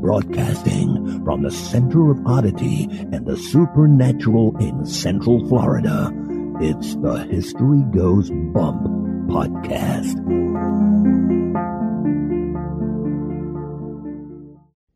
Broadcasting from the center of oddity and the supernatural in Central Florida, it's the History Goes Bump podcast.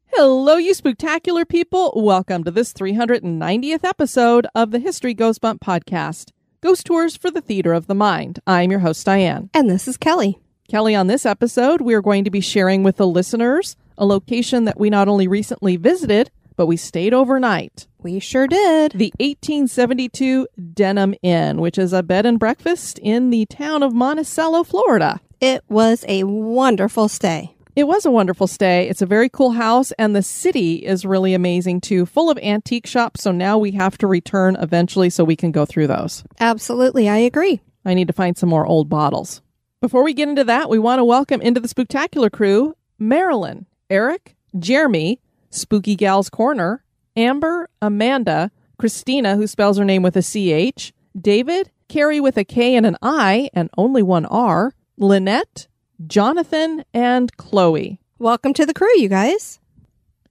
Hello, you spectacular people. Welcome to this 390th episode of the History Goes Bump podcast Ghost Tours for the Theater of the Mind. I'm your host, Diane. And this is Kelly. Kelly, on this episode, we are going to be sharing with the listeners a location that we not only recently visited, but we stayed overnight. We sure did. The 1872 Denham Inn, which is a bed and breakfast in the town of Monticello, Florida. It was a wonderful stay. It was a wonderful stay. It's a very cool house, and the city is really amazing too, full of antique shops. So now we have to return eventually so we can go through those. Absolutely, I agree. I need to find some more old bottles. Before we get into that, we want to welcome into the Spooktacular crew Marilyn, Eric, Jeremy, Spooky Gals Corner, Amber, Amanda, Christina, who spells her name with a CH, David, Carrie with a K and an I and only one R, Lynette, Jonathan, and Chloe. Welcome to the crew, you guys.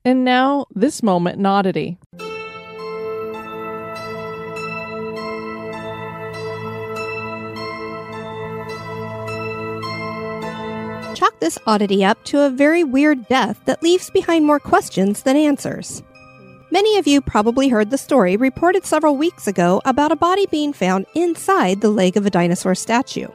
And now, this moment in oddity. Chalk this oddity up to a very weird death that leaves behind more questions than answers. Many of you probably heard the story reported several weeks ago about a body being found inside the leg of a dinosaur statue.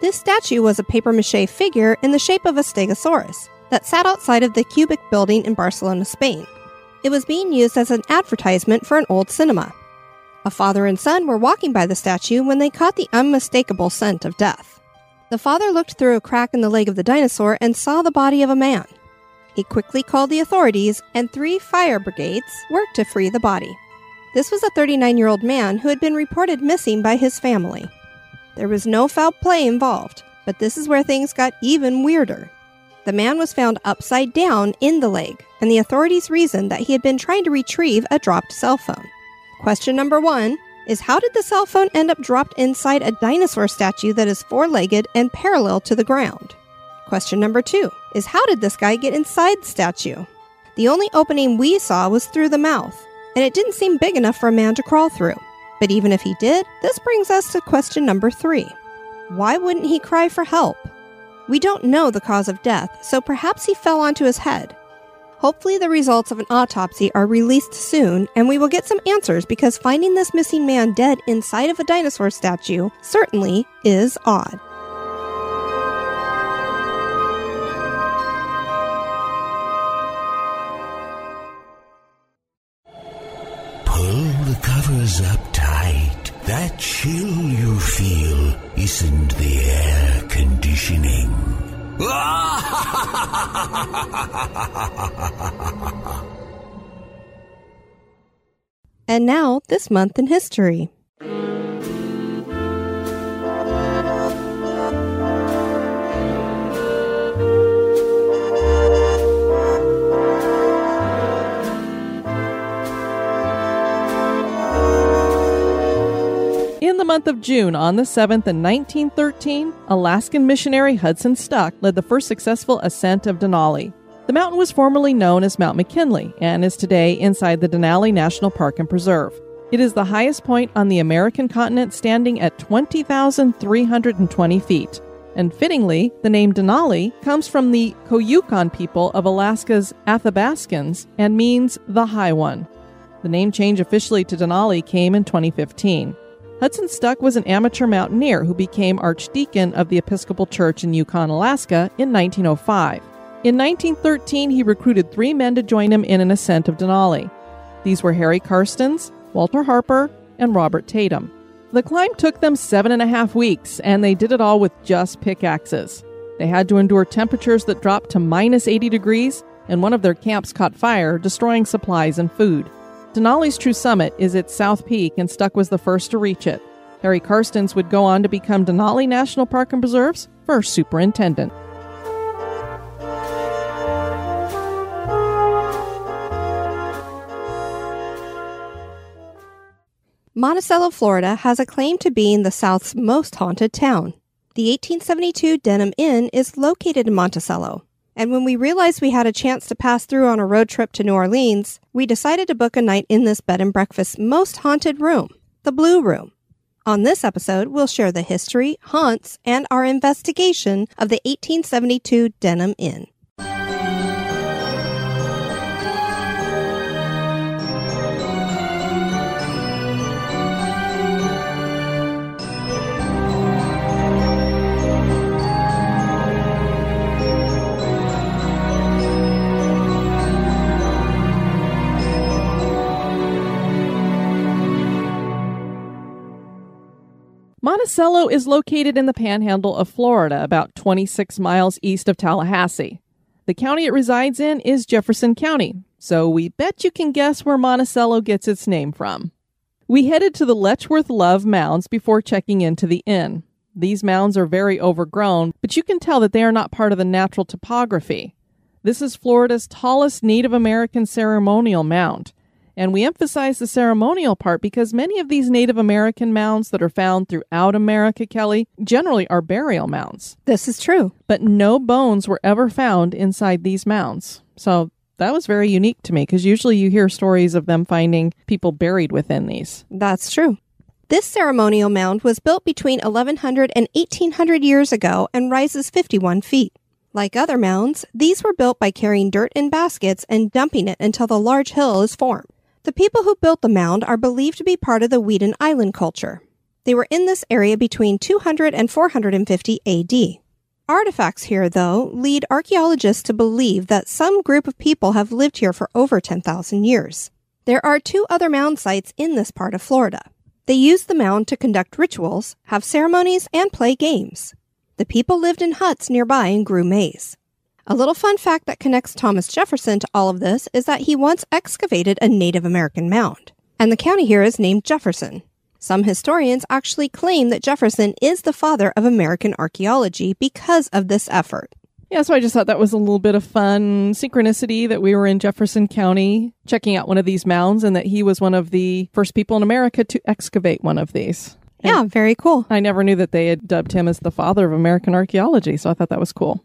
This statue was a papier mache figure in the shape of a stegosaurus that sat outside of the Cubic building in Barcelona, Spain. It was being used as an advertisement for an old cinema. A father and son were walking by the statue when they caught the unmistakable scent of death. The father looked through a crack in the leg of the dinosaur and saw the body of a man. He quickly called the authorities, and three fire brigades worked to free the body. This was a 39 year old man who had been reported missing by his family. There was no foul play involved, but this is where things got even weirder. The man was found upside down in the lake, and the authorities reasoned that he had been trying to retrieve a dropped cell phone. Question number one is how did the cell phone end up dropped inside a dinosaur statue that is four legged and parallel to the ground? Question number two is how did this guy get inside the statue? The only opening we saw was through the mouth, and it didn't seem big enough for a man to crawl through. But even if he did, this brings us to question number three Why wouldn't he cry for help? We don't know the cause of death, so perhaps he fell onto his head. Hopefully, the results of an autopsy are released soon, and we will get some answers because finding this missing man dead inside of a dinosaur statue certainly is odd. Pull the covers up tight. That chill you feel isn't the air conditioning. And now, this month in history. The month of June, on the 7th in 1913, Alaskan missionary Hudson Stuck led the first successful ascent of Denali. The mountain was formerly known as Mount McKinley and is today inside the Denali National Park and Preserve. It is the highest point on the American continent, standing at 20,320 feet. And fittingly, the name Denali comes from the Koyukon people of Alaska's Athabascans and means the High One. The name change officially to Denali came in 2015. Hudson Stuck was an amateur mountaineer who became archdeacon of the Episcopal Church in Yukon, Alaska in 1905. In 1913, he recruited three men to join him in an ascent of Denali. These were Harry Karstens, Walter Harper, and Robert Tatum. The climb took them seven and a half weeks, and they did it all with just pickaxes. They had to endure temperatures that dropped to minus 80 degrees, and one of their camps caught fire, destroying supplies and food. Denali's true summit is its south peak, and Stuck was the first to reach it. Harry Karstens would go on to become Denali National Park and Preserve's first superintendent. Monticello, Florida has a claim to being the South's most haunted town. The 1872 Denham Inn is located in Monticello. And when we realized we had a chance to pass through on a road trip to New Orleans, we decided to book a night in this bed and breakfast's most haunted room, the Blue Room. On this episode, we'll share the history, haunts, and our investigation of the 1872 Denham Inn. Monticello is located in the panhandle of Florida, about 26 miles east of Tallahassee. The county it resides in is Jefferson County, so we bet you can guess where Monticello gets its name from. We headed to the Letchworth Love Mounds before checking into the inn. These mounds are very overgrown, but you can tell that they are not part of the natural topography. This is Florida's tallest Native American ceremonial mound. And we emphasize the ceremonial part because many of these Native American mounds that are found throughout America, Kelly, generally are burial mounds. This is true. But no bones were ever found inside these mounds. So that was very unique to me because usually you hear stories of them finding people buried within these. That's true. This ceremonial mound was built between 1100 and 1800 years ago and rises 51 feet. Like other mounds, these were built by carrying dirt in baskets and dumping it until the large hill is formed. The people who built the mound are believed to be part of the Weeden Island culture. They were in this area between 200 and 450 AD. Artifacts here, though, lead archaeologists to believe that some group of people have lived here for over 10,000 years. There are two other mound sites in this part of Florida. They used the mound to conduct rituals, have ceremonies, and play games. The people lived in huts nearby and grew maize. A little fun fact that connects Thomas Jefferson to all of this is that he once excavated a Native American mound, and the county here is named Jefferson. Some historians actually claim that Jefferson is the father of American archaeology because of this effort. Yeah, so I just thought that was a little bit of fun synchronicity that we were in Jefferson County checking out one of these mounds and that he was one of the first people in America to excavate one of these. And yeah, very cool. I never knew that they had dubbed him as the father of American archaeology, so I thought that was cool.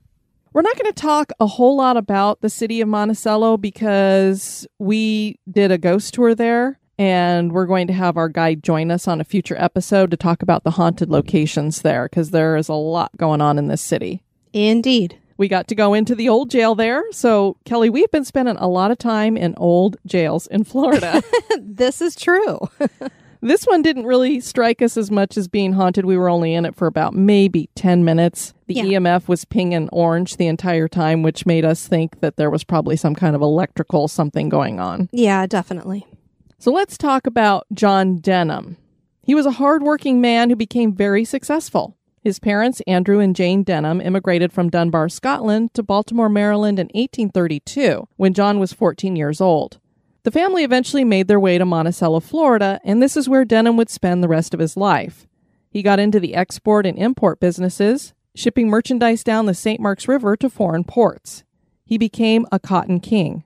We're not going to talk a whole lot about the city of Monticello because we did a ghost tour there and we're going to have our guide join us on a future episode to talk about the haunted locations there because there is a lot going on in this city. Indeed. We got to go into the old jail there. So, Kelly, we've been spending a lot of time in old jails in Florida. this is true. This one didn't really strike us as much as being haunted. We were only in it for about maybe 10 minutes. The Yeah. EMF was pinging orange the entire time, which made us think that there was probably some kind of electrical something going on. yeah, definitely. So let's talk about John Denham. He was a hardworking man who became very successful. His parents, Andrew and Jane Denham, immigrated from Dunbar, Scotland to Baltimore, Maryland in 1832 when John was 14 years old. The family eventually made their way to Monticello, Florida, and this is where Denham would spend the rest of his life. He got into the export and import businesses, shipping merchandise down the St. Marks River to foreign ports. He became a cotton king.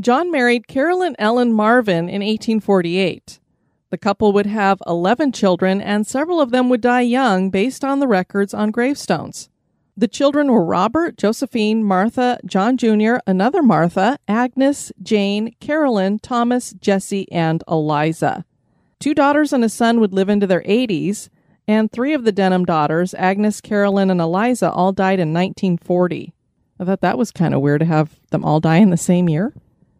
John married Carolyn Ellen Marvin in 1848. The couple would have 11 children, and several of them would die young based on the records on gravestones. The children were Robert, Josephine, Martha, John Jr., another Martha, Agnes, Jane, Carolyn, Thomas, Jesse, and Eliza. Two daughters and a son would live into their 80s, and three of the Denham daughters, Agnes, Carolyn, and Eliza, all died in 1940. I thought that was kind of weird to have them all die in the same year.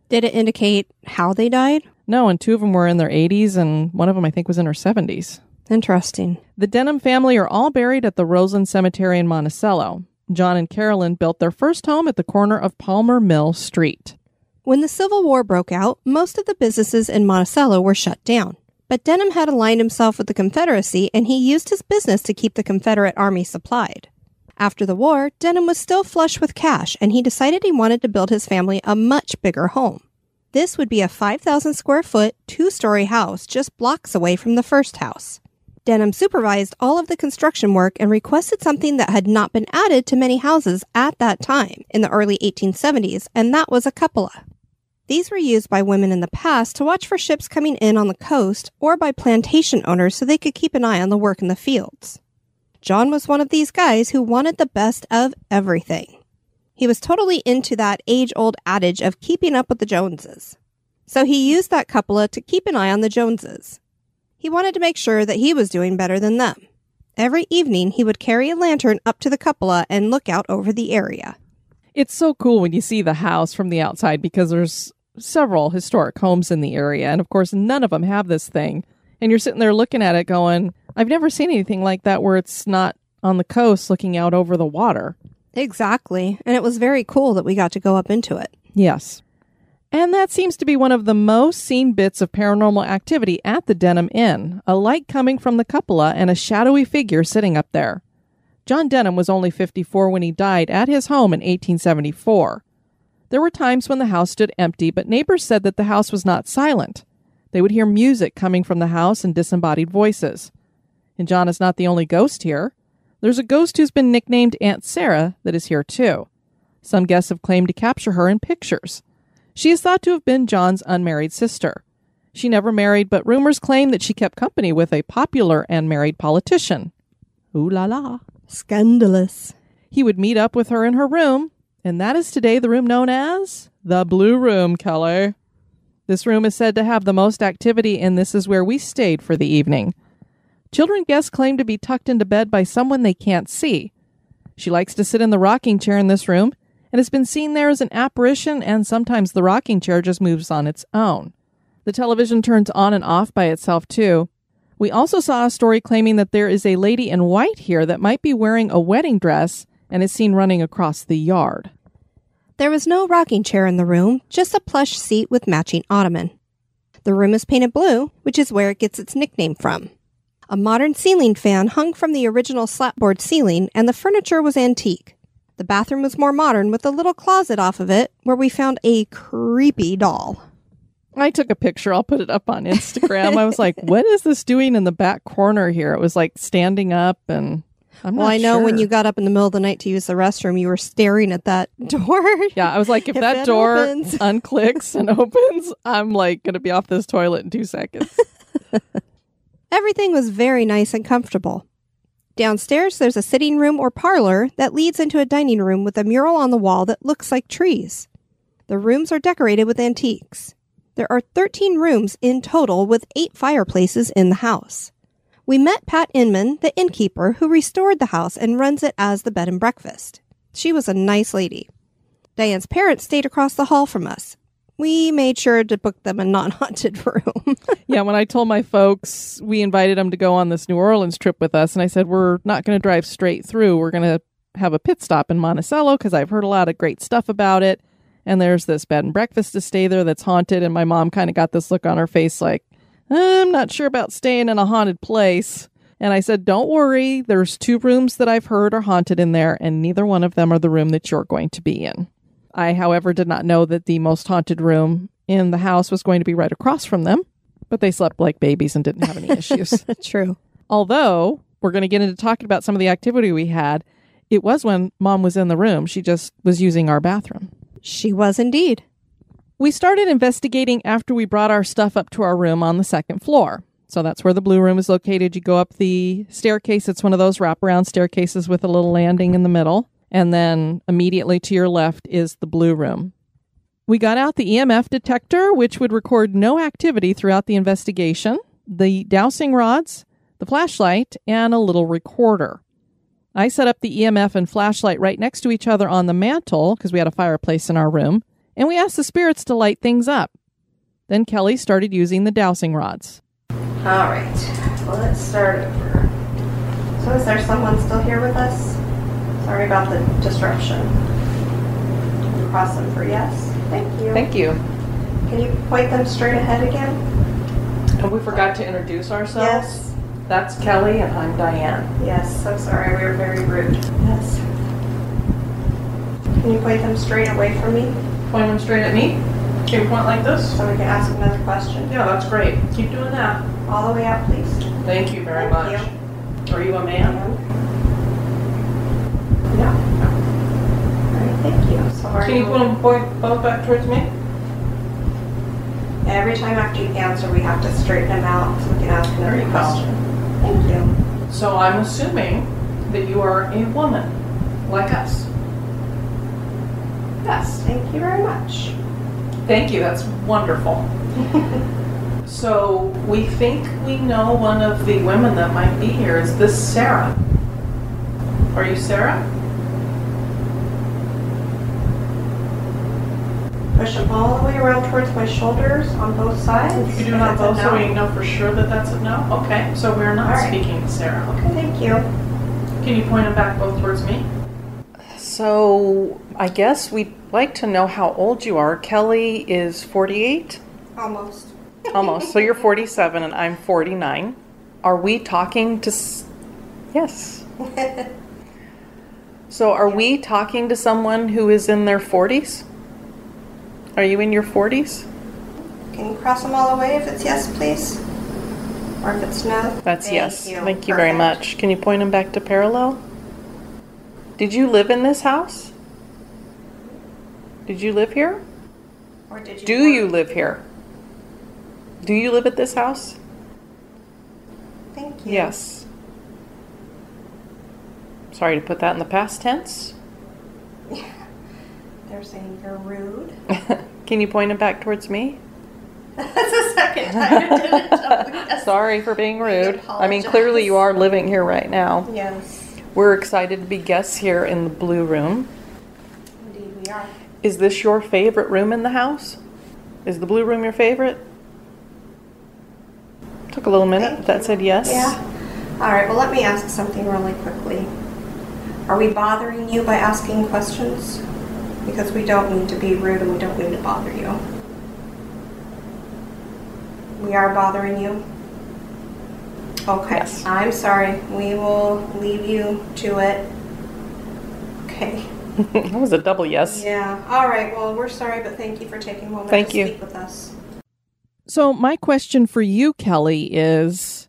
Did it indicate how they died? No, and two of them were in their 80s, and one of them I think was in her 70s. Interesting. The Denham family are all buried at the Roseland Cemetery in Monticello. John and Carolyn built their first home at the corner of Palmer Mill Street. When the Civil War broke out, most of the businesses in Monticello were shut down. But Denham had aligned himself with the Confederacy and he used his business to keep the Confederate Army supplied. After the war, Denham was still flush with cash and he decided he wanted to build his family a much bigger home. This would be a 5,000 square foot, two story house just blocks away from the first house. Denham supervised all of the construction work and requested something that had not been added to many houses at that time in the early 1870s, and that was a cupola. These were used by women in the past to watch for ships coming in on the coast or by plantation owners so they could keep an eye on the work in the fields. John was one of these guys who wanted the best of everything. He was totally into that age old adage of keeping up with the Joneses. So he used that cupola to keep an eye on the Joneses. He wanted to make sure that he was doing better than them. Every evening, he would carry a lantern up to the cupola and look out over the area. It's so cool when you see the house from the outside because there's several historic homes in the area. And of course, none of them have this thing. And you're sitting there looking at it going, I've never seen anything like that where it's not on the coast looking out over the water. Exactly. And it was very cool that we got to go up into it. Yes. And that seems to be one of the most seen bits of paranormal activity at the Denham Inn a light coming from the cupola and a shadowy figure sitting up there. John Denham was only 54 when he died at his home in 1874. There were times when the house stood empty, but neighbors said that the house was not silent. They would hear music coming from the house and disembodied voices. And John is not the only ghost here. There's a ghost who's been nicknamed Aunt Sarah that is here too. Some guests have claimed to capture her in pictures. She is thought to have been John's unmarried sister. She never married, but rumors claim that she kept company with a popular and married politician. Ooh la la. Scandalous. He would meet up with her in her room, and that is today the room known as the Blue Room, Kelly. This room is said to have the most activity, and this is where we stayed for the evening. Children guests claim to be tucked into bed by someone they can't see. She likes to sit in the rocking chair in this room and has been seen there as an apparition, and sometimes the rocking chair just moves on its own. The television turns on and off by itself, too. We also saw a story claiming that there is a lady in white here that might be wearing a wedding dress and is seen running across the yard. There was no rocking chair in the room, just a plush seat with matching ottoman. The room is painted blue, which is where it gets its nickname from. A modern ceiling fan hung from the original slapboard ceiling, and the furniture was antique. The bathroom was more modern with a little closet off of it where we found a creepy doll. I took a picture. I'll put it up on Instagram. I was like, what is this doing in the back corner here? It was like standing up and I'm well, I know when you got up in the middle of the night to use the restroom, you were staring at that door. Yeah, I was like, if, If that that door opens. unclicks and opens, I'm like going to be off this toilet in two seconds. Everything was very nice and comfortable. Downstairs, there's a sitting room or parlor that leads into a dining room with a mural on the wall that looks like trees. The rooms are decorated with antiques. There are 13 rooms in total with eight fireplaces in the house. We met Pat Inman, the innkeeper, who restored the house and runs it as the bed and breakfast. She was a nice lady. Diane's parents stayed across the hall from us. We made sure to book them a non haunted room. yeah, when I told my folks we invited them to go on this New Orleans trip with us, and I said, we're not going to drive straight through. We're going to have a pit stop in Monticello because I've heard a lot of great stuff about it. And there's this bed and breakfast to stay there that's haunted. And my mom kind of got this look on her face like, I'm not sure about staying in a haunted place. And I said, Don't worry. There's two rooms that I've heard are haunted in there, and neither one of them are the room that you're going to be in. I, however, did not know that the most haunted room in the house was going to be right across from them, but they slept like babies and didn't have any issues. True. Although, we're going to get into talking about some of the activity we had. It was when mom was in the room. She just was using our bathroom. She was indeed. We started investigating after we brought our stuff up to our room on the second floor. So that's where the blue room is located. You go up the staircase. It's one of those wraparound staircases with a little landing in the middle. And then immediately to your left is the blue room. We got out the EMF detector, which would record no activity throughout the investigation, the dowsing rods, the flashlight, and a little recorder. I set up the EMF and flashlight right next to each other on the mantle because we had a fireplace in our room, and we asked the spirits to light things up. Then Kelly started using the dowsing rods. All right. Well, let's start over. So, is there someone still here with us? Sorry about the disruption. Cross them for yes. Thank you. Thank you. Can you point them straight ahead again? And we forgot to introduce ourselves. Yes. That's Kelly, and I'm Diane. Yes, I'm sorry, we were very rude. Yes. Can you point them straight away from me Point them straight at me. Can you point like this? so we can ask another question? Yeah, that's great. Keep doing that. All the way up, please. Thank you very Thank much. Are you a man? No. All right, thank you. So are Can you put them both back towards me? Every time after you answer, we have to straighten them out so we can ask There another you go. question. Thank you. So I'm assuming that you are a woman, like us. Yes. Thank you very much. Thank you. That's wonderful. So we think we know one of the women that might be here. Is this Sarah? Are you Sarah? Push them all the way around towards my shoulders on both sides. You do it If on both, so we know for sure that that's a no. Okay, so we're not All right. speaking to Sarah. Okay, thank you. Can you point them back both towards me? So I guess we'd like to know how old you are. Kelly is 48? Almost. Almost. So you're 47 and I'm 49. Are we talking to. S- yes. So are we talking to someone who is in their 40s? Are you in your 40s? Can you cross them all the way if it's yes, please? Or if it's no? That's Thank yes. you. Thank you very much. Can you point them back to parallel? Did you live in this house? Did you live here? Or did you Do you live here? Do you live at this house? Thank you. Yes. Sorry to put that in the past tense. They're saying you're rude. Can you point them back towards me? That's the second time I did it. Yes. Sorry for being rude. I mean, clearly you are living here right now. Yes, We're excited to be guests here in the blue room. indeed we are. Is this your favorite room in the house? Is the blue room your favorite? Took a little minute, but that said yes. Yeah. All right, well, let me ask something really quickly. Are we bothering you by asking questions? Because we don't mean to be rude and we don't mean to bother you. We are bothering you? Okay. Yes. I'm sorry. We will leave you to it. Okay. that was a double yes. Yeah. All right. Well, we're sorry, but thank you for taking a moment Thank to you. speak with us. So, my question for you, Kelly, is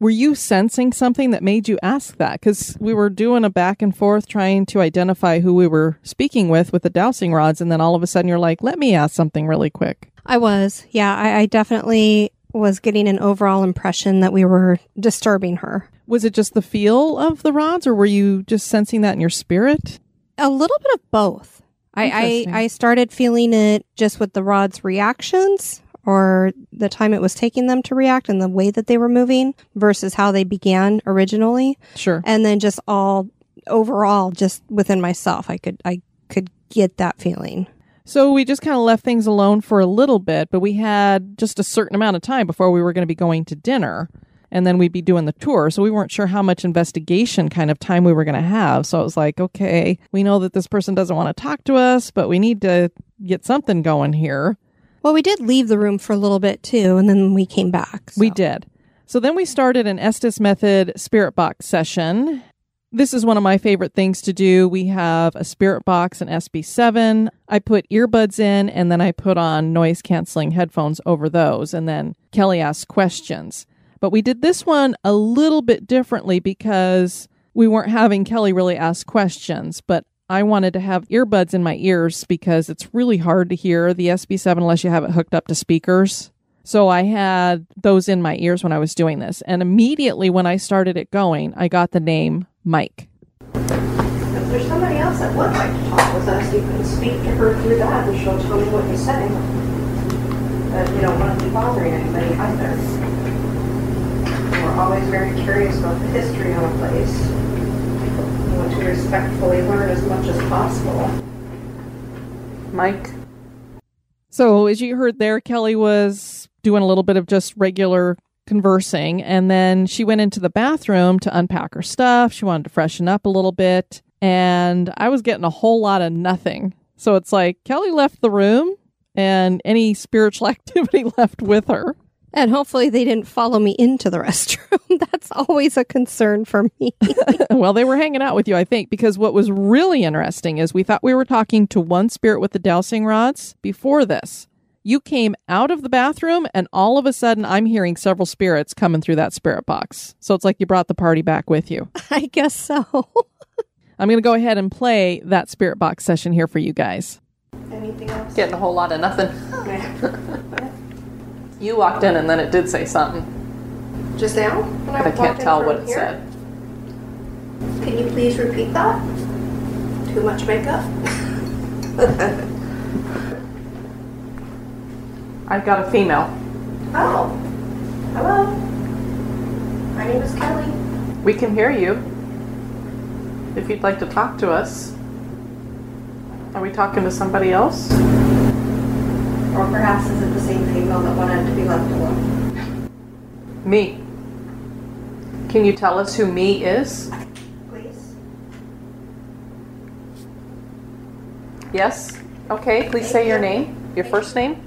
were you sensing something that made you ask that? Because we were doing a back and forth trying to identify who we were speaking with with the dowsing rods, and then all of a sudden you're like, let me ask something really quick. I was. Yeah, I, I definitely was getting an overall impression that we were disturbing her. Was it just the feel of the rods, or were you just sensing that in your spirit? A little bit of both. I, I, I started feeling it just with the rod's reactions or the time it was taking them to react and the way that they were moving versus how they began originally. Sure. And then just all overall, just within myself, I could, I could get that feeling. So we just kind of left things alone for a little bit, but we had just a certain amount of time before we were going to be going to dinner. And then we'd be doing the tour. So we weren't sure how much investigation kind of time we were going to have. So it was like, okay, we know that this person doesn't want to talk to us, but we need to get something going here. Well, we did leave the room for a little bit too, and then we came back. We did. So then we started an Estes Method Spirit Box session. This is one of my favorite things to do. We have a Spirit Box, an SB7. I put earbuds in and then I put on noise canceling headphones over those. And then Kelly asks questions. But we did this one a little bit differently because we weren't having Kelly really ask questions, but I wanted to have earbuds in my ears because it's really hard to hear the SB7 unless you have it hooked up to speakers. So I had those in my ears when I was doing this. And immediately when I started it going, I got the name Mike. If there's somebody else that would like to talk with us, you can speak to her through that and she'll tell me what you say. But you don't want to be bothering anybody either. We're always very curious about the history of a place. We want to respectfully learn as much as possible. Mike. So as you heard there, Kelly was doing a little bit of just regular conversing. And then she went into the bathroom to unpack her stuff. She wanted to freshen up a little bit. And I was getting a whole lot of nothing. So it's like Kelly left the room and any spiritual activity left with her. And hopefully they didn't follow me into the restroom. That's always a concern for me. well, they were hanging out with you, I think, because what was really interesting is we thought we were talking to one spirit with the dowsing rods before this. You came out of the bathroom, and all of a sudden, I'm hearing several spirits coming through that spirit box. So it's like you brought the party back with you. I guess so. I'm going to go ahead and play that spirit box session here for you guys. Anything else? Getting a whole lot of nothing. You walked in, and then it did say something, Just now? When but I walked can't tell what it here? said. Can you please repeat that? Too much makeup? I've got a female. oh. Hello. My name is Kelly. We can hear you. If you'd like to talk to us. Are we talking to somebody else? Or perhaps is it the same female that wanted to be left alone? Me. Can you tell us who me is? Please. Yes? Okay, please say your name. Your first name?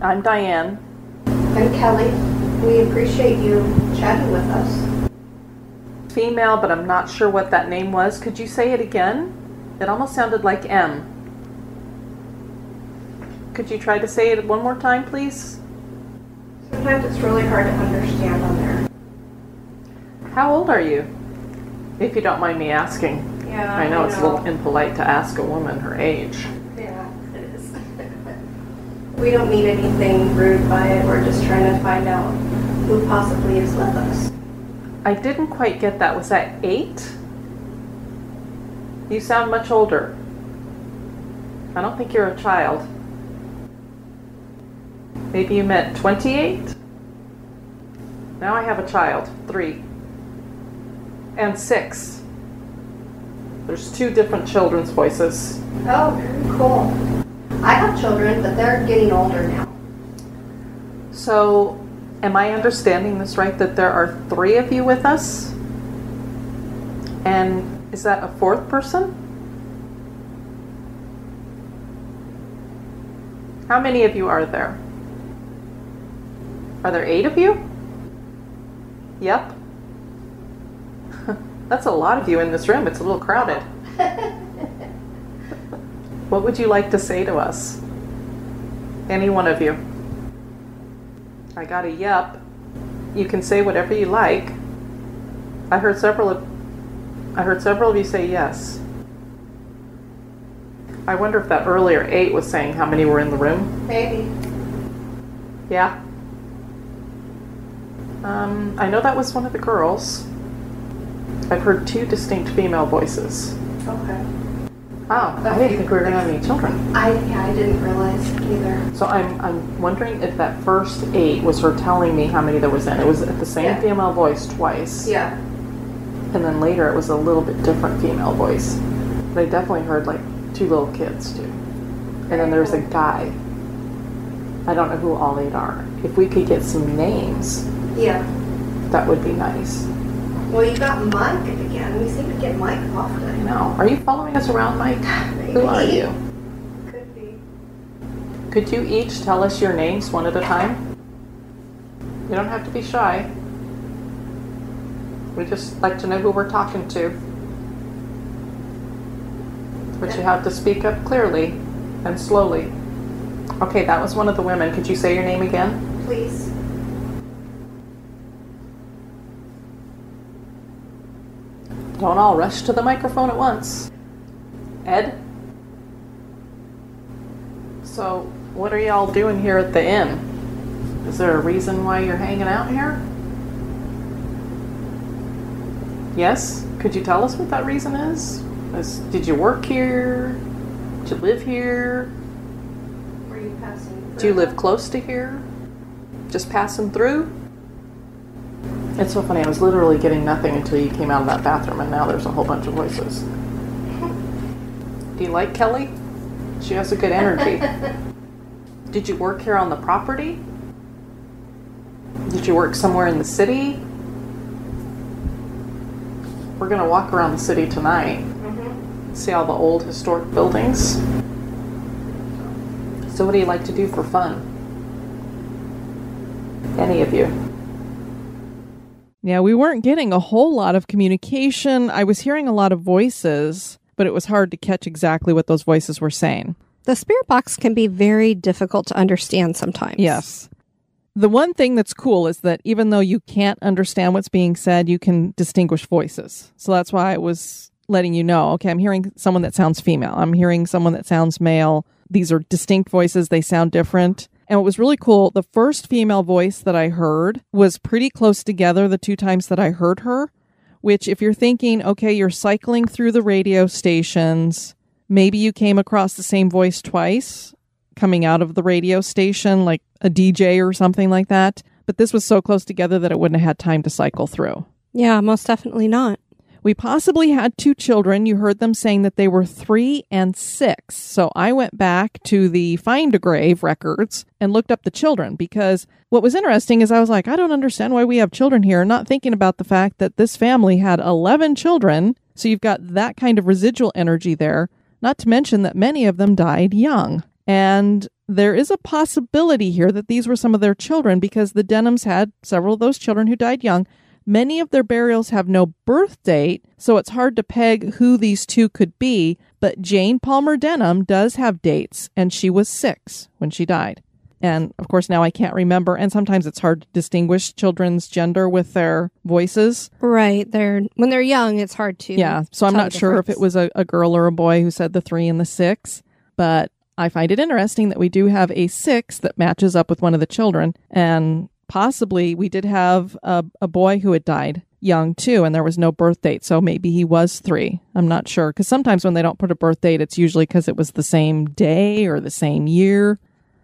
I'm Diane. I'm Kelly. We appreciate you chatting with us. Female, but I'm not sure what that name was. Could you say it again? It almost sounded like M. Could you try to say it one more time, please? Sometimes it's really hard to understand on there. How old are you? If you don't mind me asking. Yeah, I know it's a little impolite to ask a woman her age. Yeah, it is. we don't mean anything rude by it. We're just trying to find out who possibly is with us. I didn't quite get that. Was that eight? You sound much older. I don't think you're a child. Maybe you meant 28? Now I have a child, three. And six. There's two different children's voices. Oh, very cool. I have children, but they're getting older now. So, am I understanding this right that there are three of you with us? And is that a fourth person? How many of you are there? Are there eight of you? Yep. That's a lot of you in this room. It's a little crowded. What would you like to say to us? Any one of you? I got a yep. You can say whatever you like. I heard several of I heard several of you say yes. I wonder if that earlier eight was saying how many were in the room. Maybe. Yeah. Um, I know that was one of the girls. I've heard two distinct female voices. Okay. Oh, I didn't think we were gonna have any children. I yeah, I didn't realize either. So I'm I'm wondering if that first eight was her telling me how many there was in. It was at the same Yeah. female voice twice. Yeah. And then later it was a little bit different female voice. But I definitely heard like two little kids too. And then there's a guy. I don't know who all eight are. If we could get some names, Yeah. that would be nice. Well, you got Mike again. We seem to get Mike often. I know. Are you following us around, Mike? Who are you? Could be. Could you each tell us your names one at a time? You don't have to be shy. We just like to know who we're talking to. But you have to speak up clearly and slowly. Okay, that was one of the women. Could you say your name again? Please. Don't all rush to the microphone at once. Ed? So, what are y'all doing here at the inn? Is there a reason why you're hanging out here? Yes? Could you tell us what that reason is? is did you work here? Did you live here? Were you passing? Do you live close to here? Just passing through? It's so funny. I was literally getting nothing until you came out of that bathroom, and now there's a whole bunch of voices. Do you like Kelly? She has a good energy. Did you work here on the property? Did you work somewhere in the city? We're gonna walk around the city tonight, Mhm. see all the old historic buildings. So, what do you like to do for fun? any of you. Yeah, we weren't getting a whole lot of communication. I was hearing a lot of voices, but it was hard to catch exactly what those voices were saying. The spirit box can be very difficult to understand sometimes. Yes. The one thing that's cool is that even though you can't understand what's being said, you can distinguish voices. So that's why I was letting you know okay, I'm hearing someone that sounds female, I'm hearing someone that sounds male. These are distinct voices, they sound different. And what was really cool, the first female voice that I heard was pretty close together the two times that I heard her. Which, if you're thinking, okay, you're cycling through the radio stations, maybe you came across the same voice twice coming out of the radio station, like a DJ or something like that. But this was so close together that it wouldn't have had time to cycle through. Yeah, most definitely not. We possibly had two children. You heard them saying that they were three and six. So I went back to the Find a Grave records and looked up the children because what was interesting is I was like, I don't understand why we have children here, not thinking about the fact that this family had 11 children. So you've got that kind of residual energy there, not to mention that many of them died young. And there is a possibility here that these were some of their children because the Denhams had several of those children who died young. Many of their burials have no birth date, so it's hard to peg who these two could be, but Jane Palmer Denham does have dates, and she was six when she died. And of course, now I can't remember, and sometimes it's hard to distinguish children's gender with their voices. Right. They're when they're young, it's hard to. Yeah. So I'm not sure if it was a, a girl or a boy who said the three and the six, but I find it interesting that we do have a six that matches up with one of the children. And possibly we did have a, a boy who had died young too, and there was no birth date. So maybe he was three. I'm not sure. Because sometimes when they don't put a birth date, it's usually because it was the same day or the same year.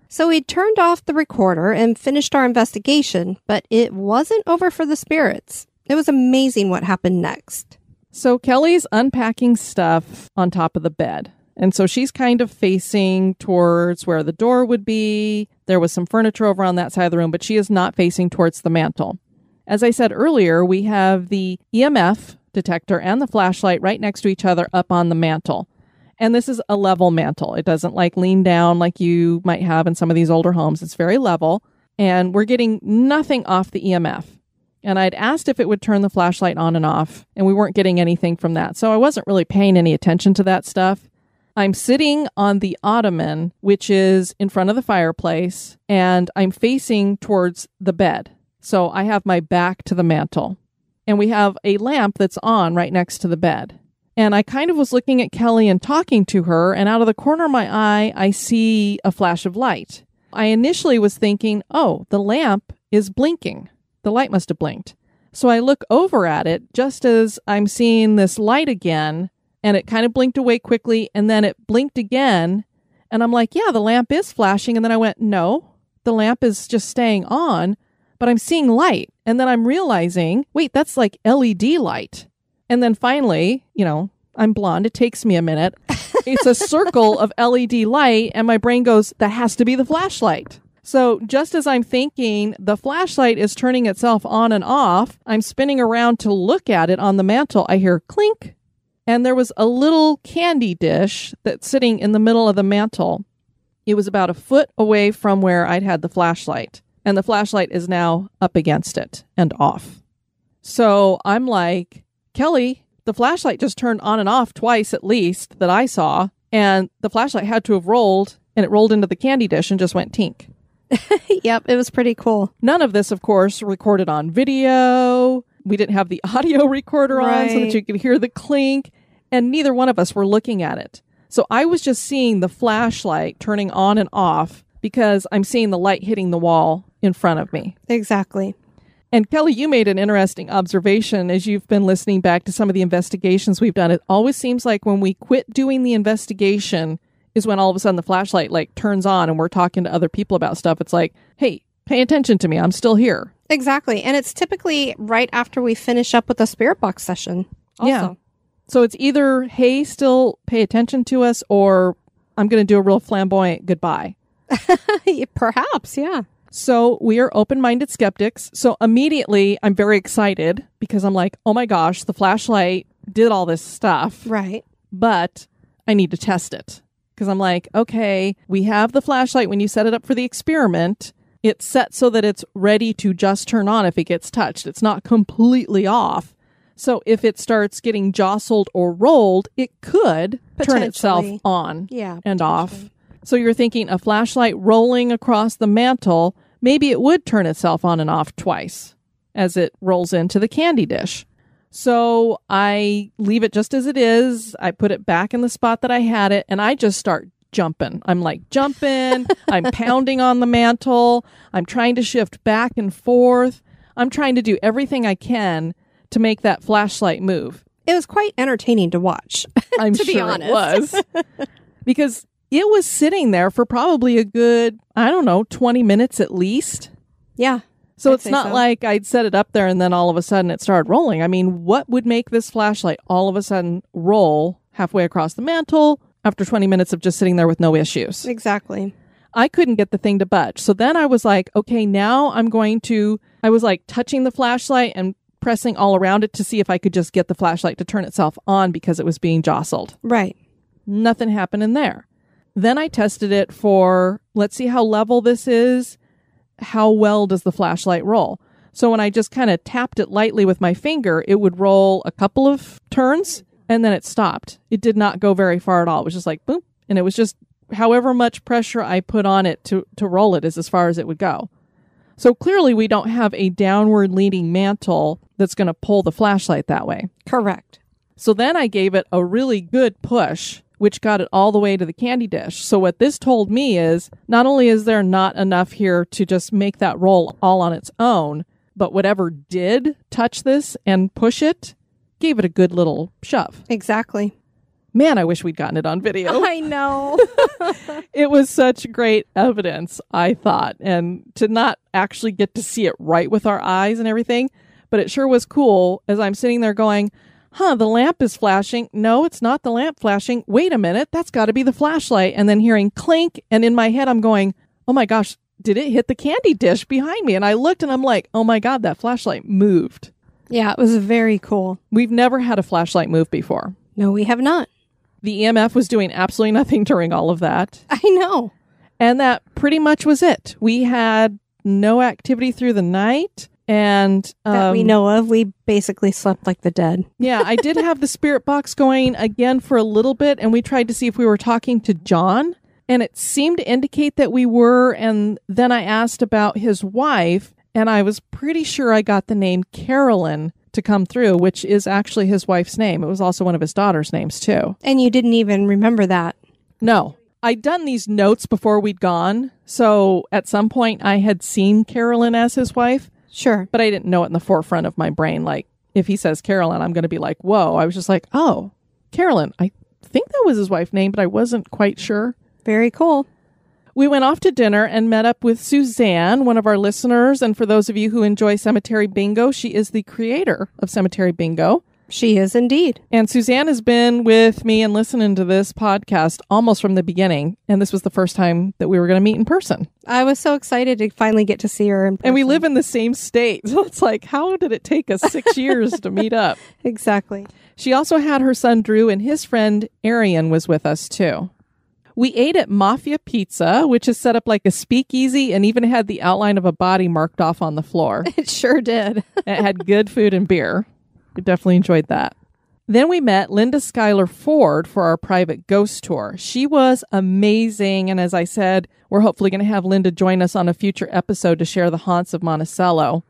So we turned off the recorder and finished our investigation, but it wasn't over for the spirits. It was amazing what happened next. So Kelly's unpacking stuff on top of the bed. And so she's kind of facing towards where the door would be. There was some furniture over on that side of the room, but she is not facing towards the mantle. As I said earlier, we have the EMF detector and the flashlight right next to each other up on the mantle. And this is a level mantle. It doesn't like lean down like you might have in some of these older homes. It's very level. And we're getting nothing off the EMF. And I'd asked if it would turn the flashlight on and off, and we weren't getting anything from that. So I wasn't really paying any attention to that stuff. I'm sitting on the ottoman, which is in front of the fireplace, and I'm facing towards the bed. So I have my back to the mantle. And we have a lamp that's on right next to the bed. And I kind of was looking at Kelly and talking to her, and out of the corner of my eye, I see a flash of light. I initially was thinking, oh, the lamp is blinking. The light must have blinked. So I look over at it just as I'm seeing this light again, and it kind of blinked away quickly, and then it blinked again. And I'm like, yeah, the lamp is flashing. And then I went, no, the lamp is just staying on, but I'm seeing light. And then I'm realizing, wait, that's like LED light. And then finally, you know, I'm blonde. It takes me a minute. It's a circle of LED light, and my brain goes, that has to be the flashlight. So just as I'm thinking the flashlight is turning itself on and off, I'm spinning around to look at it on the mantle. I hear clink, and there was a little candy dish that's sitting in the middle of the mantle. It was about a foot away from where I'd had the flashlight, and the flashlight is now up against it and off. So I'm like, Kelly, the flashlight just turned on and off twice at least that I saw, and the flashlight had to have rolled, and it rolled into the candy dish and just went tink. yep, it was pretty cool. None of this, of course, recorded on video. We didn't have the audio recorder on so that you could hear the clink, and neither one of us were looking at it. So I was just seeing the flashlight turning on and off because I'm seeing the light hitting the wall in front of me. Exactly. And Kelly, you made an interesting observation as you've been listening back to some of the investigations we've done. It always seems like when we quit doing the investigation is when all of a sudden the flashlight like turns on and we're talking to other people about stuff. It's like, hey, pay attention to me. I'm still here. Exactly. And it's typically right after we finish up with the spirit box session. Also. Yeah. So it's either, hey, still pay attention to us, or I'm going to do a real flamboyant goodbye. Perhaps, yeah. So we are open minded skeptics. So immediately I'm very excited because I'm like, oh my gosh, the flashlight did all this stuff, Right. but I need to test it. Because I'm like, okay, we have the flashlight when you set it up for the experiment, It's set so that it's ready to just turn on if it gets touched. It's not completely off. So if it starts getting jostled or rolled, it could turn itself on Yeah. and off. So you're thinking a flashlight rolling across the mantle, maybe it would turn itself on and off twice as it rolls into the candy dish. So I leave it just as it is. I put it back in the spot that I had it and I just start jumping. I'm like jumping, I'm pounding on the mantle, I'm trying to shift back and forth. I'm trying to do everything I can to make that flashlight move. It was quite entertaining to watch. I'm To sure it was. because it was sitting there for probably a good, I don't know, 20 minutes at least. yeah. So I'd it's not so. like I'd set it up there and then all of a sudden it started rolling. I mean, what would make this flashlight all of a sudden roll halfway across the mantle after 20 minutes of just sitting there with no issues? Exactly. I couldn't get the thing to budge. So then I was like, okay, now I'm going to, I was like touching the flashlight and pressing all around it to see if I could just get the flashlight to turn itself on because it was being jostled. Right. Nothing happened in there. Then I tested it for, let's see how level this is. How well does the flashlight roll? So when I just kind of tapped it lightly with my finger, it would roll a couple of turns and then it stopped. It did not go very far at all. It was just like boom. And it was just however much pressure I put on it to, to roll it is as far as it would go. So clearly we don't have a downward leading mantle that's going to pull the flashlight that way. Correct. So then I gave it a really good push, which got it all the way to the candy dish. So what this told me is not only is there not enough here to just make that roll all on its own, but whatever did touch this and push it gave it a good little shove. Exactly. Man, I wish we'd gotten it on video. I know. it was such great evidence, I thought, and to not actually get to see it right with our eyes and everything, but it sure was cool as I'm sitting there going, huh, the lamp is flashing. No, it's not the lamp flashing. Wait a minute, that's got to be the flashlight. And then hearing clink, and in my head, I'm going, oh my gosh, did it hit the candy dish behind me? And I looked and I'm like, oh my God, that flashlight moved. yeah, it was very cool. We've never had a flashlight move before. No, we have not. The EMF was doing absolutely nothing during all of that. I know. And that pretty much was it. We had no activity through the night. And That we um, know of. We basically slept like the dead. yeah, I did have the spirit box going again for a little bit, and we tried to see if we were talking to John, and it seemed to indicate that we were. And then I asked about his wife, and I was pretty sure I got the name Carolyn to come through, which is actually his wife's name. It was also one of his daughter's names, too. And you didn't even remember that. No. I'd done these notes before we'd gone, so at some point I had seen Carolyn as his wife, Sure. but I didn't know it in the forefront of my brain. Like, if he says Carolyn, I'm going to be like, whoa. I was just like, oh, Carolyn. I think that was his wife's name, but I wasn't quite sure. Very cool. We went off to dinner and met up with Suzanne, one of our listeners. And for those of you who enjoy Cemetery Bingo, she is the creator of Cemetery Bingo. She is indeed. And Suzanne has been with me and listening to this podcast almost from the beginning. And this was the first time that we were going to meet in person. I was so excited to finally get to see her. And we live in the same state. So it's like, how did it take us six years to meet up? Exactly. She also had her son Drew and his friend Arian was with us too. We ate at Mafia Pizza, which is set up like a speakeasy and even had the outline of a body marked off on the floor. It sure did. it had good food and beer. We definitely enjoyed that. Then we met Linda Schuyler Ford for our private ghost tour. She was amazing. And as I said, we're hopefully going to have Linda join us on a future episode to share the haunts of Monticello.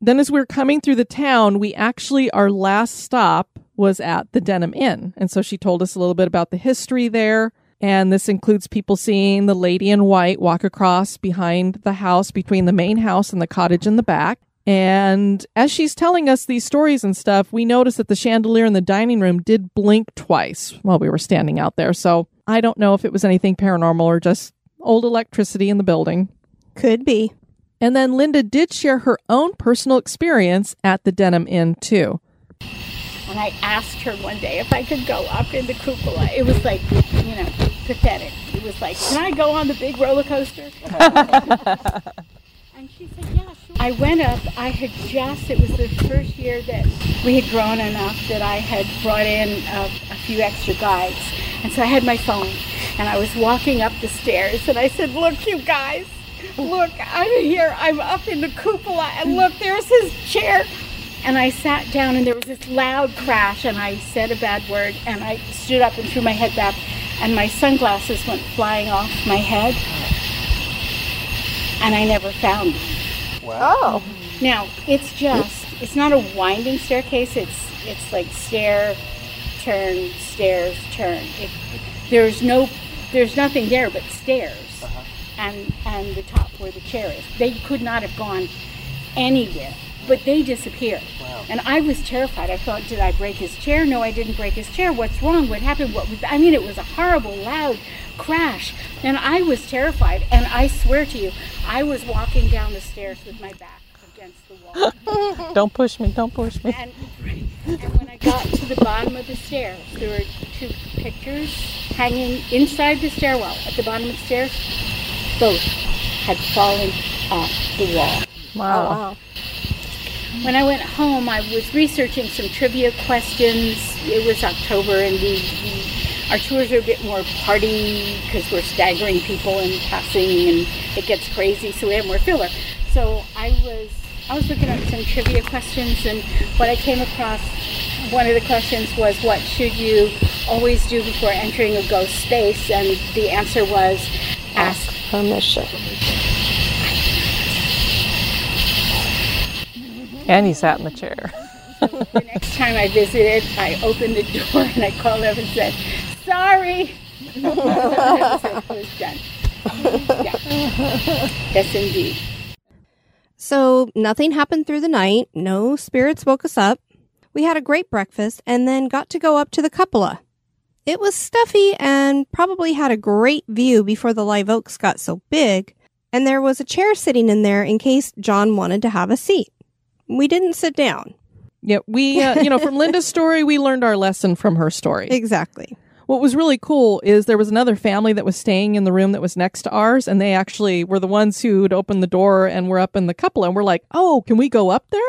Then, as we were coming through the town, we actually, our last stop was at the Denham Inn. And so she told us a little bit about the history there. And this includes people seeing the lady in white walk across behind the house between the main house and the cottage in the back. And as she's telling us these stories and stuff, we noticed that the chandelier in the dining room did blink twice while we were standing out there. So I don't know if it was anything paranormal or just old electricity in the building. Could be. And then Linda did share her own personal experience at the Denham Inn, too. And I asked her one day if I could go up in the cupola. It was like, you know, pathetic. It was like, can I go on the big roller coaster? and she said, yeah, sure. I went up. I had just, it was the first year that we had grown enough that I had brought in a, a few extra guides. And so I had my phone and I was walking up the stairs and I said, look, you guys, look, I'm here. I'm up in the cupola, and look, there's his chair. And I sat down, and there was this loud crash, and I said a bad word, and I stood up and threw my head back, and my sunglasses went flying off my head, and I never found them. Oh. Now it's just it's not a winding staircase. It's it's like stair, turn, stairs, turn. It, there's no there's nothing there but stairs, uh-huh. and and the top where the chair is. They could not have gone anywhere, but they disappeared. And I was terrified. I thought, did I break his chair? No, I didn't break his chair. What's wrong? What happened? What was? I mean, it was a horrible, loud crash, and I was terrified. And I swear to you, I was walking down the stairs with my back against the wall. Don't push me. Don't push me. And, and when I got to the bottom of the stairs, there were two pictures hanging inside the stairwell at the bottom of the stairs. Both had fallen off the wall. Wow. Oh, wow. When I went home, I was researching some trivia questions. It was October, and we, we our tours are a bit more party because we're staggering people and passing, and it gets crazy. So we have more filler. So I was I was looking at some trivia questions, and what I came across, one of the questions was, "What should you always do before entering a ghost space?" And the answer was, "Ask Permission. And he sat in the chair. the next time I visited, I opened the door and I called up and said, "Sorry." it was done. Yeah. Yes, indeed. So nothing happened through the night. No spirits woke us up. We had a great breakfast and then got to go up to the cupola. It was stuffy and probably had a great view before the live oaks got so big, and there was a chair sitting in there in case John wanted to have a seat. We didn't sit down. Yeah, we, uh, you know, from Linda's story, we learned our lesson from her story. Exactly. What was really cool is there was another family that was staying in the room that was next to ours, and they actually were the ones who'd opened the door and were up in the couple, and we're like, oh, can we go up there?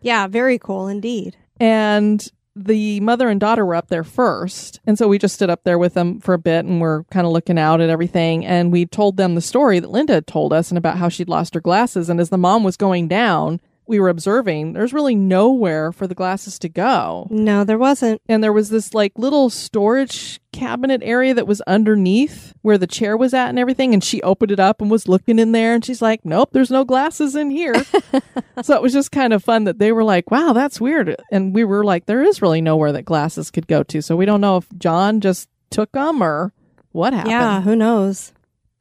Yeah, very cool indeed. And the mother and daughter were up there first. And so we just stood up there with them for a bit and we're kind of looking out at everything. And we told them the story that Linda had told us and about how she'd lost her glasses. And as the mom was going down, we were observing there's really nowhere for the glasses to go. No, there wasn't. And there was this like little storage cabinet area that was underneath where the chair was at and everything. And she opened it up and was looking in there and she's like, nope, there's no glasses in here. so it was just kind of fun that they were like, wow, that's weird. And we were like, there is really nowhere that glasses could go to. So we don't know if John just took them or what happened. Yeah, who knows?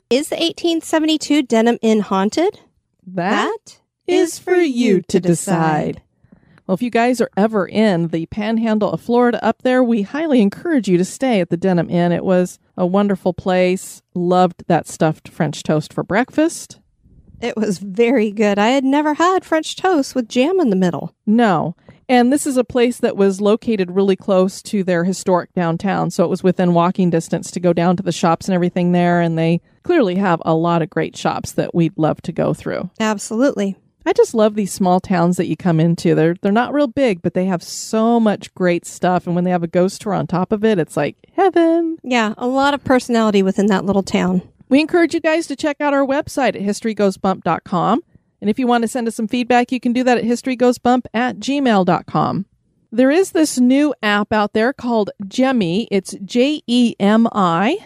Is the 1872 Denham Inn haunted? that is for you to decide. Well, if you guys are ever in the panhandle of Florida up there, we highly encourage you to stay at the Denham Inn. It was a wonderful place. Loved that stuffed French toast for breakfast. It was very good. I had never had French toast with jam in the middle. No. And this is a place that was located really close to their historic downtown. So it was within walking distance to go down to the shops and everything there. And they clearly have a lot of great shops that we'd love to go through. Absolutely. I just love these small towns that you come into. They're they're not real big, but they have so much great stuff. And when they have a ghost tour on top of it, it's like heaven. Yeah, a lot of personality within that little town. We encourage you guys to check out our website at historygoesbump.com. And if you want to send us some feedback, you can do that at historygoesbump at gmail.com. There is this new app out there called JEMI. It's J E M I.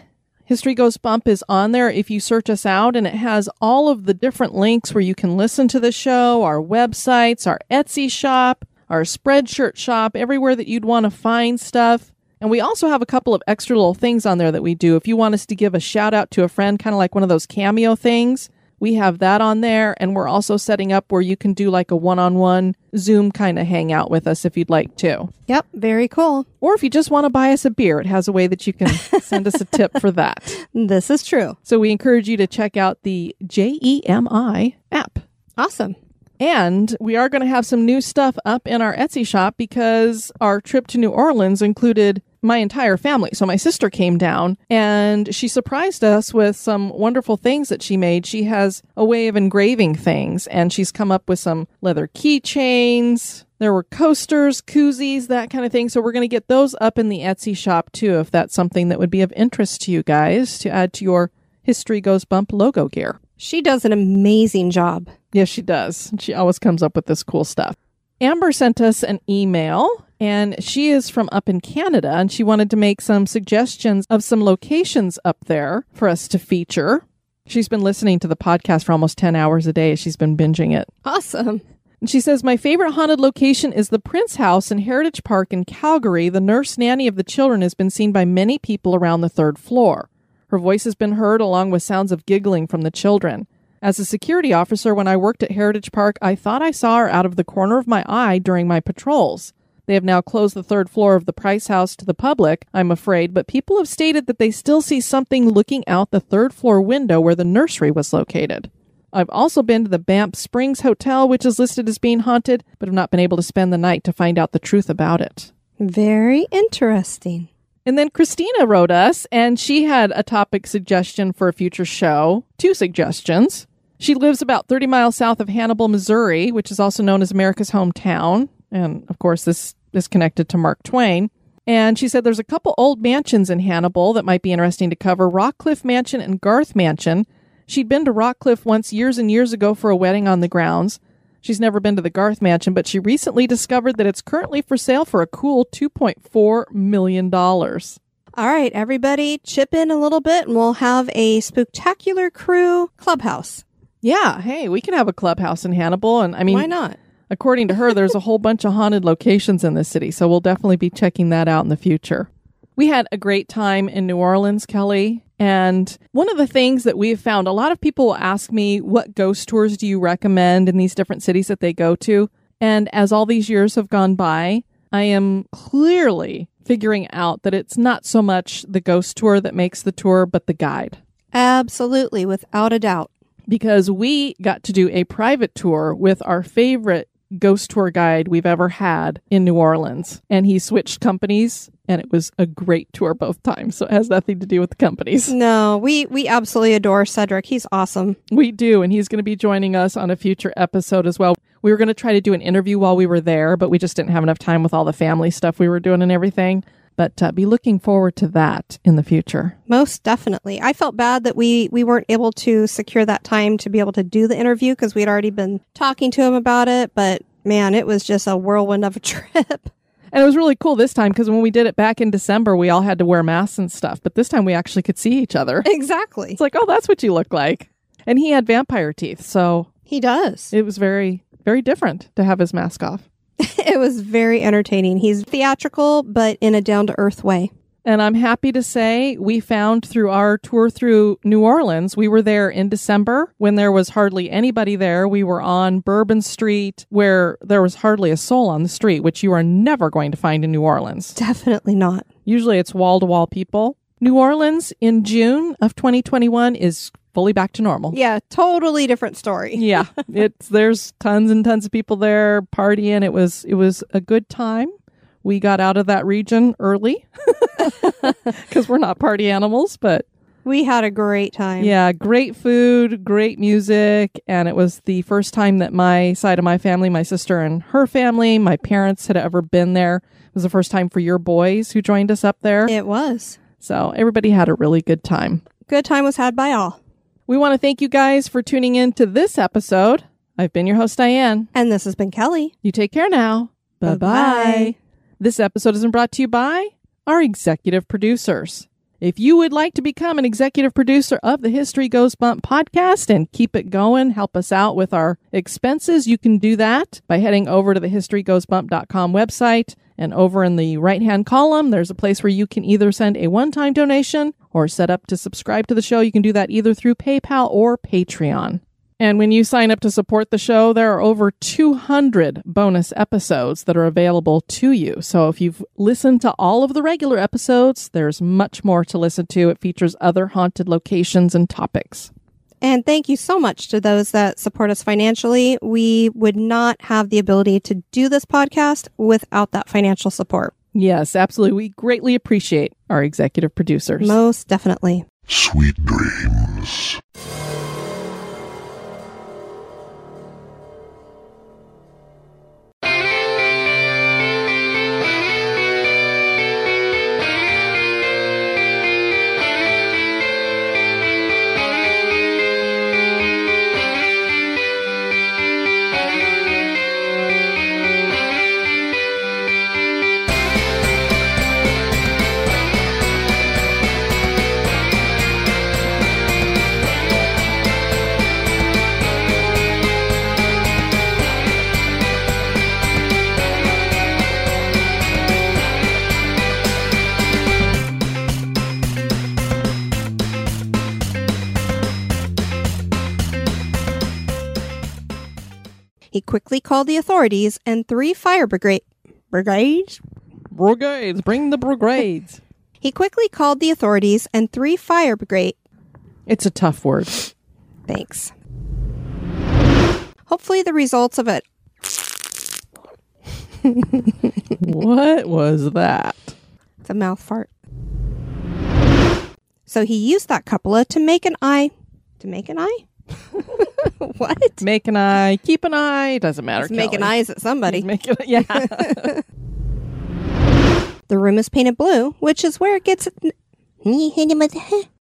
History Goes Bump is on there if you search us out, and it has all of the different links where you can listen to the show, our websites, our Etsy shop, our Spreadshirt shop, everywhere that you'd want to find stuff. And we also have a couple of extra little things on there that we do. If you want us to give a shout out to a friend, kind of like one of those cameo things, we have that on there. And we're also setting up where you can do like a one on one Zoom kind of hangout with us if you'd like to. Yep, very cool. Or if you just want to buy us a beer, it has a way that you can send us a tip for that. This is true. So we encourage you to check out the JEMI app. Awesome. And we are going to have some new stuff up in our Etsy shop because our trip to New Orleans included my entire family. So my sister came down and she surprised us with some wonderful things that she made. She has a way of engraving things and she's come up with some leather keychains. There were coasters, koozies, that kind of thing. So we're going to get those up in the Etsy shop too if that's something that would be of interest to you guys to add to your History Goes Bump logo gear. She does an amazing job. Yes, she does. She always comes up with this cool stuff. Amber sent us an email, and she is from up in Canada, and she wanted to make some suggestions of some locations up there for us to feature. She's been listening to the podcast for almost 10 hours a day. She's been binging it. Awesome. And she says, My favorite haunted location is the Prince House in Heritage Park in Calgary. The nurse nanny of the children has been seen by many people around the third floor. Her voice has been heard along with sounds of giggling from the children. As a security officer, when I worked at Heritage Park, I thought I saw her out of the corner of my eye during my patrols. They have now closed the third floor of the Prince House to the public, I'm afraid, but people have stated that they still see something looking out the third floor window where the nursery was located. I've also been to the Banff Springs Hotel, which is listed as being haunted, but have not been able to spend the night to find out the truth about it. Very interesting. And then Christina wrote us, and she had a topic suggestion for a future show. Two suggestions. She lives about 30 miles south of Hannibal, Missouri, which is also known as America's hometown. And of course, this is connected to Mark Twain. And she said there's a couple old mansions in Hannibal that might be interesting to cover Rockcliffe Mansion and Garth Mansion. She'd been to Rockcliffe once years and years ago for a wedding on the grounds. She's never been to the Garth Mansion, but she recently discovered that it's currently for sale for a cool $2.4 million. All right, everybody, chip in a little bit and we'll have a spectacular crew clubhouse. Yeah, hey, we can have a clubhouse in Hannibal. And I mean, Why not? According to her, there's a whole bunch of haunted locations in the city. So we'll definitely be checking that out in the future. We had a great time in New Orleans, Kelly. And one of the things that we have found, a lot of people will ask me, what ghost tours do you recommend in these different cities that they go to? And as all these years have gone by, I am clearly figuring out that it's not so much the ghost tour that makes the tour, but the guide. Absolutely, without a doubt. Because we got to do a private tour with our favorite ghost tour guide we've ever had in New Orleans. And he switched companies and it was a great tour both times. So it has nothing to do with the companies. No, we we absolutely adore Cedric. He's awesome. We do. And he's going to be joining us on a future episode as well. We were going to try to do an interview while we were there, but we just didn't have enough time with all the family stuff we were doing and everything. But uh, be looking forward to that in the future. Most definitely. I felt bad that we we weren't able to secure that time to be able to do the interview because we had already been talking to him about it, but man, it was just a whirlwind of a trip. And it was really cool this time because when we did it back in December, we all had to wear masks and stuff. But this time we actually could see each other. exactly. It's like, oh, that's what you look like. And he had vampire teeth. So He does. it was very, very different to have his mask off. it was very entertaining. He's theatrical, but in a down to earth way. And I'm happy to say we found through our tour through New Orleans, we were there in December when there was hardly anybody there. We were on Bourbon Street where there was hardly a soul on the street, which you are never going to find in New Orleans. Definitely not. Usually it's wall to wall people. New Orleans in June of 2021 is fully back to normal. Yeah, totally different story. yeah, it's there's tons and tons of people there partying. It was it was a good time. We got out of that region early because we're not party animals, but We had a great time. yeah, great food, great music, and it was the first time that my side of my family, my sister and her family, my parents had ever been there. It was the first time for your boys who joined us up there. It was. So everybody had a really good time. Good time was had by all. We want to thank you guys for tuning in to this episode. I've been your host, Diane. And this has been Kelly. You take care now. Bye bye. This episode has been brought to you by our executive producers. If you would like to become an executive producer of the History Goes Bump podcast and keep it going, help us out with our expenses, you can do that by heading over to the historygoesbump.com website. And over in the right hand column, there's a place where you can either send a one time donation or set up to subscribe to the show. You can do that either through PayPal or Patreon. And when you sign up to support the show, there are over 200 bonus episodes that are available to you. So if you've listened to all of the regular episodes, there's much more to listen to. It features other haunted locations and topics. And thank you so much to those that support us financially. We would not have the ability to do this podcast without that financial support. Yes, absolutely. We greatly appreciate our executive producers. Most definitely. Sweet dreams. Called the authorities and three fire brigade brigades. Brigades, bring the brigades. He quickly called the authorities and three fire brigade. it's a tough word. Thanks. Hopefully, the results of it. what was that? It's a mouth fart. So he used that cupola to make an eye. To make an eye? what? Make an eye, keep an eye. Doesn't matter. He's making Kelly. eyes at somebody. He's making yeah. The room is painted blue, which is where it gets.